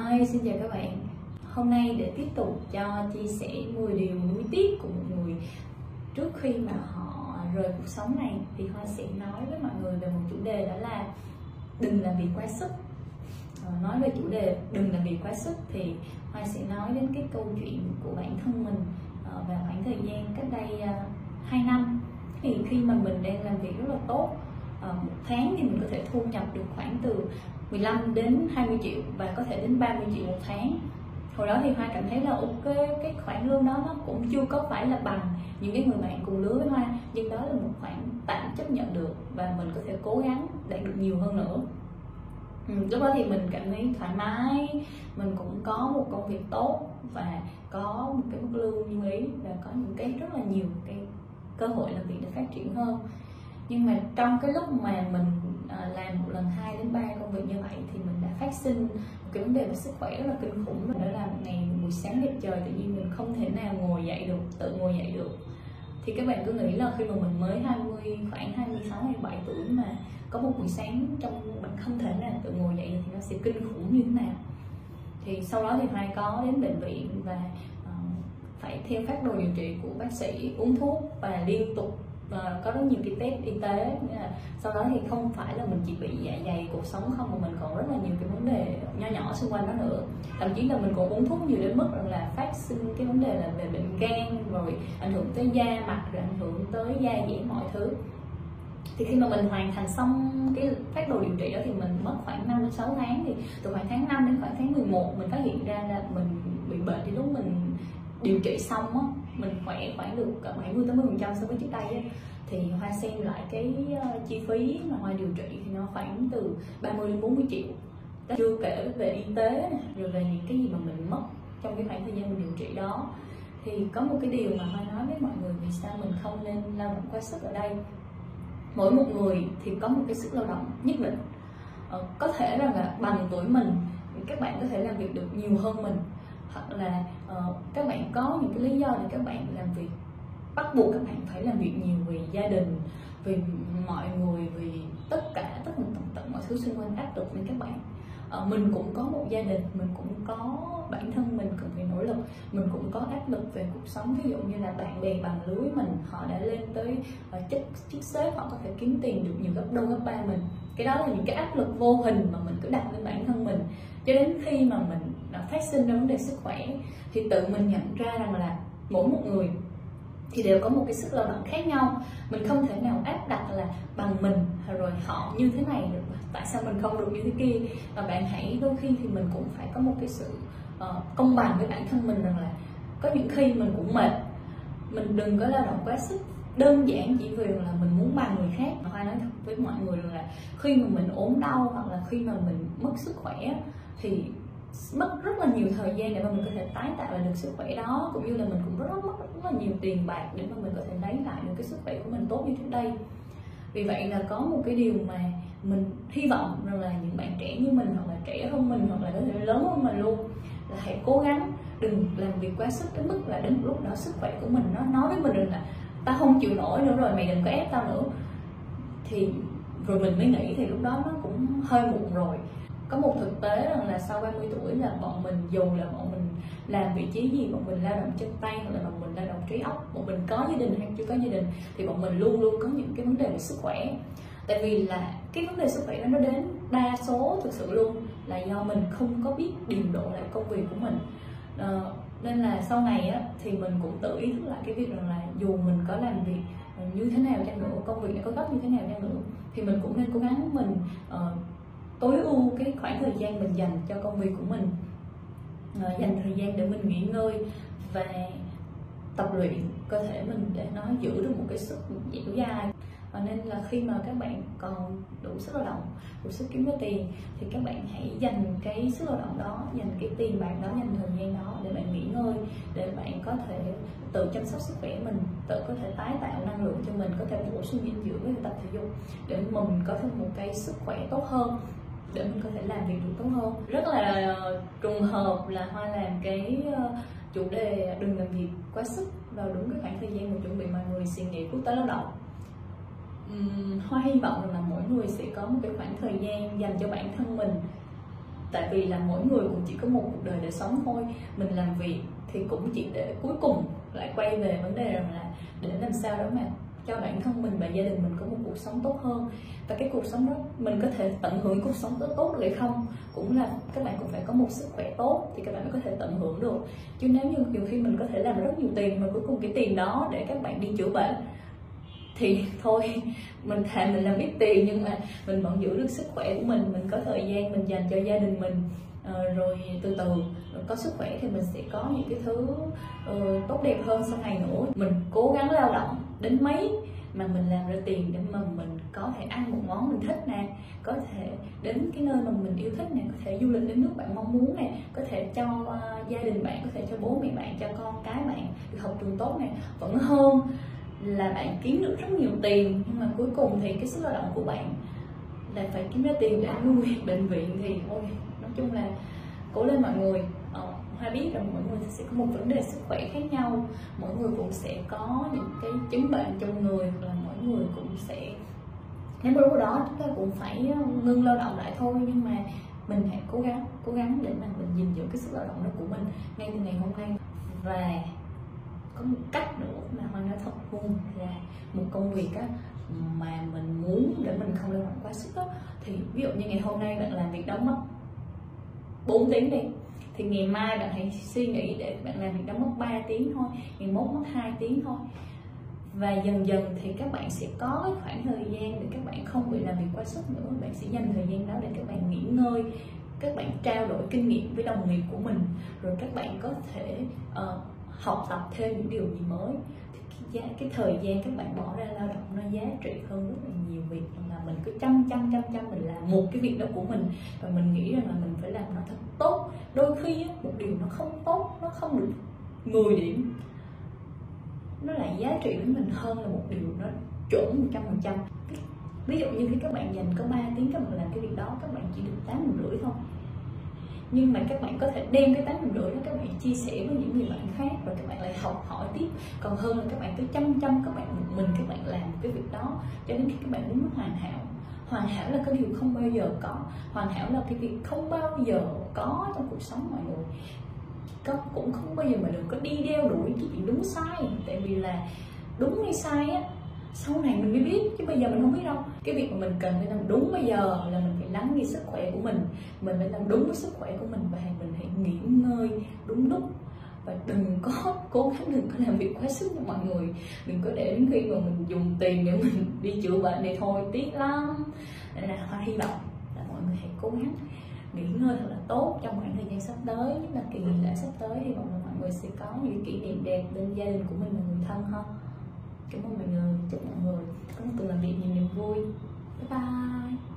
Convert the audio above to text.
Hi, xin chào các bạn. Hôm nay để tiếp tục cho chia sẻ 10 điều nuối tiếc của một người. Trước khi mà họ rời cuộc sống này thì Hoa sẽ nói với mọi người về một chủ đề đó là đừng làm việc quá sức. Ờ, nói về chủ đề đừng làm việc quá sức thì Hoa sẽ nói đến cái câu chuyện của bản thân mình Và vào khoảng thời gian cách đây ờ, 2 năm. Thì khi mà mình đang làm việc rất là tốt một tháng thì mình có thể thu nhập được khoảng từ 15 đến 20 triệu và có thể đến 30 triệu một tháng. Hồi đó thì hoa cảm thấy là ok cái khoản lương đó nó cũng chưa có phải là bằng những cái người bạn cùng lứa với hoa nhưng đó là một khoản tạm chấp nhận được và mình có thể cố gắng đạt được nhiều hơn nữa. Ừ, lúc đó thì mình cảm thấy thoải mái mình cũng có một công việc tốt và có một cái mức lương như ý và có những cái rất là nhiều cái cơ hội làm việc để phát triển hơn. Nhưng mà trong cái lúc mà mình Ờ, làm một lần, hai đến ba công việc như vậy thì mình đã phát sinh một cái vấn đề về sức khỏe rất là kinh khủng và đó là một ngày một buổi sáng đẹp trời tự nhiên mình không thể nào ngồi dậy được, tự ngồi dậy được. Thì các bạn cứ nghĩ là khi mà mình mới 20 khoảng 26 27 tuổi mà có một buổi sáng trong mình không thể nào tự ngồi dậy thì nó sẽ kinh khủng như thế nào. Thì sau đó thì Hoài có đến bệnh viện và ờ, phải theo phát đồ điều trị của bác sĩ uống thuốc và liên tục và có rất nhiều cái test y tế là sau đó thì không phải là mình chỉ bị dạ dày cuộc sống không, mà mình còn rất là nhiều cái vấn đề nho nhỏ xung quanh đó nữa. Thậm chí là mình còn uống thuốc nhiều đến mức là phát sinh cái vấn đề là về bệnh gan, rồi ảnh hưởng tới da mặt, rồi ảnh hưởng tới da dẻ, mọi thứ. Thì khi mà mình hoàn thành xong cái phát đồ điều trị đó thì mình mất khoảng 5 đến 6 tháng. Thì từ khoảng tháng 5 đến khoảng tháng 11 mình phát hiện ra là mình bị bệnh, thì lúc mình điều trị xong á mình khỏe khoảng được 70 80 phần trăm so với trước đây á thì hoa xem lại cái ờ, chi phí mà hoa điều trị thì nó khoảng từ 30 đến 40 triệu. Chưa kể về y tế rồi về những cái gì mà mình mất trong cái khoảng thời gian mình điều trị đó. Thì có một cái điều mà hoa nói với mọi người vì sao mình không nên lao động quá sức ở đây. Mỗi một người thì có một cái sức lao động nhất định. Ờ, có thể rằng là bằng tuổi mình các bạn có thể làm việc được nhiều hơn mình hoặc là uh, các bạn có những cái lý do để các bạn làm việc bắt buộc các bạn phải làm việc nhiều vì gia đình vì mọi người vì tất cả tất cả mọi thứ xung quanh áp lực lên các bạn Ờ, mình cũng có một gia đình mình cũng có bản thân mình cần phải nỗ lực mình cũng có áp lực về cuộc sống. Ví dụ như là bạn bè bằng lưới mình họ đã lên tới uh, chức chức sếp họ có thể kiếm tiền được nhiều gấp đôi gấp ba mình. Cái đó là những cái áp lực vô hình mà mình cứ đặt lên bản thân mình. Cho đến khi mà mình ờ, phát sinh ra vấn đề sức khỏe thì tự mình nhận ra rằng là mỗi một người thì đều có một cái sức lao động khác nhau. Mình không thể nào áp đặt là bằng mình rồi họ như thế này được. Tại sao mình không được như thế kia? Và bạn hãy đôi khi thì mình cũng phải có một cái sự uh, công bằng với bản thân mình rằng là có những khi mình cũng mệt. Mình đừng có lao động quá sức. Đơn giản chỉ vì là mình muốn bằng người khác. Hoa nói thật với mọi người rằng là khi mà mình ốm đau hoặc là khi mà mình mất sức khỏe thì mất rất là nhiều thời gian để mà mình có thể tái tạo lại được sức khỏe đó, cũng như là mình cũng rất mất rất là nhiều tiền bạc để mà mình có thể lấy lại được cái sức khỏe của mình tốt như trước đây. Vì vậy là có một cái điều mà mình hy vọng rằng là những bạn trẻ như mình hoặc là trẻ hơn mình hoặc là có thể lớn hơn mình luôn, là hãy cố gắng đừng làm việc quá sức đến mức là đến một lúc đó sức khỏe của mình nó nói với mình rằng là ta không chịu nổi nữa rồi, mày đừng có ép tao nữa. Thì rồi mình mới nghĩ thì lúc đó nó cũng hơi muộn rồi có một thực tế rằng là sau 30 tuổi là bọn mình dù là bọn mình làm vị trí gì bọn mình lao động chân tay hoặc là bọn mình lao động trí óc bọn mình có gia đình hay chưa có gia đình thì bọn mình luôn luôn có những cái vấn đề về sức khỏe. Tại vì là cái vấn đề sức khỏe đó nó đến đa số thực sự luôn là do mình không có biết điều độ lại công việc của mình. À, nên là sau này á thì mình cũng tự ý thức lại cái việc rằng là dù mình có làm việc như thế nào chăng nữa công việc nó có gấp như thế nào chăng nữa thì mình cũng nên cố gắng mình uh, tối ưu cái khoảng thời gian mình dành cho công việc của mình. À, dành thời gian để mình nghỉ ngơi và tập luyện cơ thể mình để nó giữ được một cái sức dẻo dai. Và nên là khi mà các bạn còn đủ sức lao động đủ sức kiếm ra tiền thì các bạn hãy dành cái sức lao động đó dành cái tiền bạc đó dành thời gian đó để bạn nghỉ ngơi để bạn có thể tự chăm sóc sức khỏe mình tự có thể tái tạo năng lượng cho mình có thể bổ sung dinh dưỡng với tập thể dục để mình có thêm một cái sức khỏe tốt hơn để mình có thể làm việc được tốt hơn. Rất là ờ, trùng hợp là hoa làm cái ờ, chủ đề đừng làm việc quá sức vào đúng cái khoảng thời gian mình chuẩn bị mọi người suy nghĩ quốc tế lao động. Hoa hy vọng là mỗi người sẽ có một cái khoảng thời gian dành cho bản thân mình. Tại vì là mỗi người cũng chỉ có một cuộc đời để sống thôi. Mình làm việc thì cũng chỉ để cuối cùng lại quay về vấn đề rằng là để làm sao đó mà cho bản thân mình và gia đình mình có một cuộc sống tốt hơn và cái cuộc sống đó mình có thể tận hưởng cuộc sống tốt tốt được hay không cũng là các bạn cũng phải có một sức khỏe tốt thì các bạn mới có thể tận hưởng được. Chứ nếu như nhiều khi mình có thể làm rất nhiều tiền mà cuối cùng cái tiền đó để các bạn đi chữa bệnh thì thôi mình thà mình làm ít tiền nhưng mà mình vẫn giữ được sức khỏe của mình mình có thời gian mình dành cho gia đình mình uh, rồi từ từ. Có sức khỏe thì mình sẽ có những cái thứ uh, tốt đẹp hơn sau này nữa. Mình cố gắng lao động đến mấy mà mình làm ra tiền để mà mình có thể ăn một món mình thích nè có thể đến cái nơi mà mình yêu thích nè có thể du lịch đến nước bạn mong muốn nè có thể cho uh, gia đình bạn có thể cho bố mẹ bạn cho con cái bạn được học trường tốt nè. Vẫn hơn là bạn kiếm được rất nhiều tiền nhưng mà cuối cùng thì cái sức lao động của bạn là phải kiếm ra tiền để nuôi bệnh viện thì ôi nói chung là cố lên mọi người. Ờ, hoa biết rằng mỗi người sẽ có một vấn đề sức khỏe khác nhau. Mỗi người cũng sẽ có những cái chứng bệnh trong người hoặc là mỗi người cũng sẽ nếu lúc đó chúng ta cũng phải ờ, ngưng lao động lại thôi, nhưng mà mình hãy cố gắng cố gắng để mà mình gìn giữ cái sức lao động đó của mình ngay từ ngày hôm nay. Và có một cách nữa mà hoàng nói thật luôn, là một công việc á, mà mình muốn để mình không lao động quá sức á. Thì ví dụ như ngày hôm nay bạn làm việc đó mất 4 tiếng đi, thì ngày mai bạn hãy suy nghĩ để bạn làm việc đó mất 3 tiếng thôi, ngày mốt mất 2 tiếng thôi và dần dần thì các bạn sẽ có cái khoảng thời gian để các bạn không bị làm việc quá sức nữa. Bạn sẽ dành thời gian đó để các bạn nghỉ ngơi các bạn trao đổi kinh nghiệm với đồng nghiệp của mình. Rồi các bạn có thể uh, học tập thêm những điều gì mới. Thì cái, giá, cái thời gian các bạn bỏ ra lao động nó giá trị hơn rất là nhiều việc. Mà mình cứ chăm chăm chăm chăm mình làm một cái việc đó của mình. Và mình nghĩ rằng là mình phải làm nó thật tốt. Đôi khi á, một điều nó không tốt nó không được 10 điểm nó lại giá trị với mình hơn là một điều nó chuẩn một trăm phần trăm ví dụ như khi các bạn dành có 3 tiếng các bạn làm cái việc đó các bạn chỉ được tám rưỡi thôi nhưng mà các bạn có thể đem cái tám năm rưỡi đó các bạn chia sẻ với những người bạn khác và các bạn lại học hỏi tiếp còn hơn là các bạn cứ chăm chăm các bạn một mình các bạn làm cái việc đó cho đến khi các bạn muốn hoàn hảo hoàn hảo là cái điều không bao giờ có hoàn hảo là cái việc không bao giờ có trong cuộc sống mọi người có cũng không bao giờ mà đừng có đi đeo đuổi cái chuyện đúng sai. Tại vì là đúng hay sai á, sau này mình mới biết, chứ bây giờ mình không biết đâu. Cái việc mà mình cần phải làm đúng bây giờ là mình phải lắng nghe sức khỏe của mình. Mình phải làm đúng với sức khỏe của mình và mình hãy nghỉ ngơi đúng lúc. Và đừng có cố gắng đừng có làm việc quá sức cho mọi người. Đừng có để đến khi mà mình dùng tiền để mình đi chữa bệnh thì thôi, tiếc lắm. Nên là hoa hy vọng là mọi người hãy cố gắng nghỉ ngơi thật là tốt trong khoảng thời gian sắp tới nhất là kỳ nghỉ lễ sắp tới thì mọi người sẽ có những kỷ niệm đẹp bên gia đình của mình và người thân hơn cảm ơn mọi người, chúc mọi người có một tuần làm việc nhiều niềm vui. Bye bye.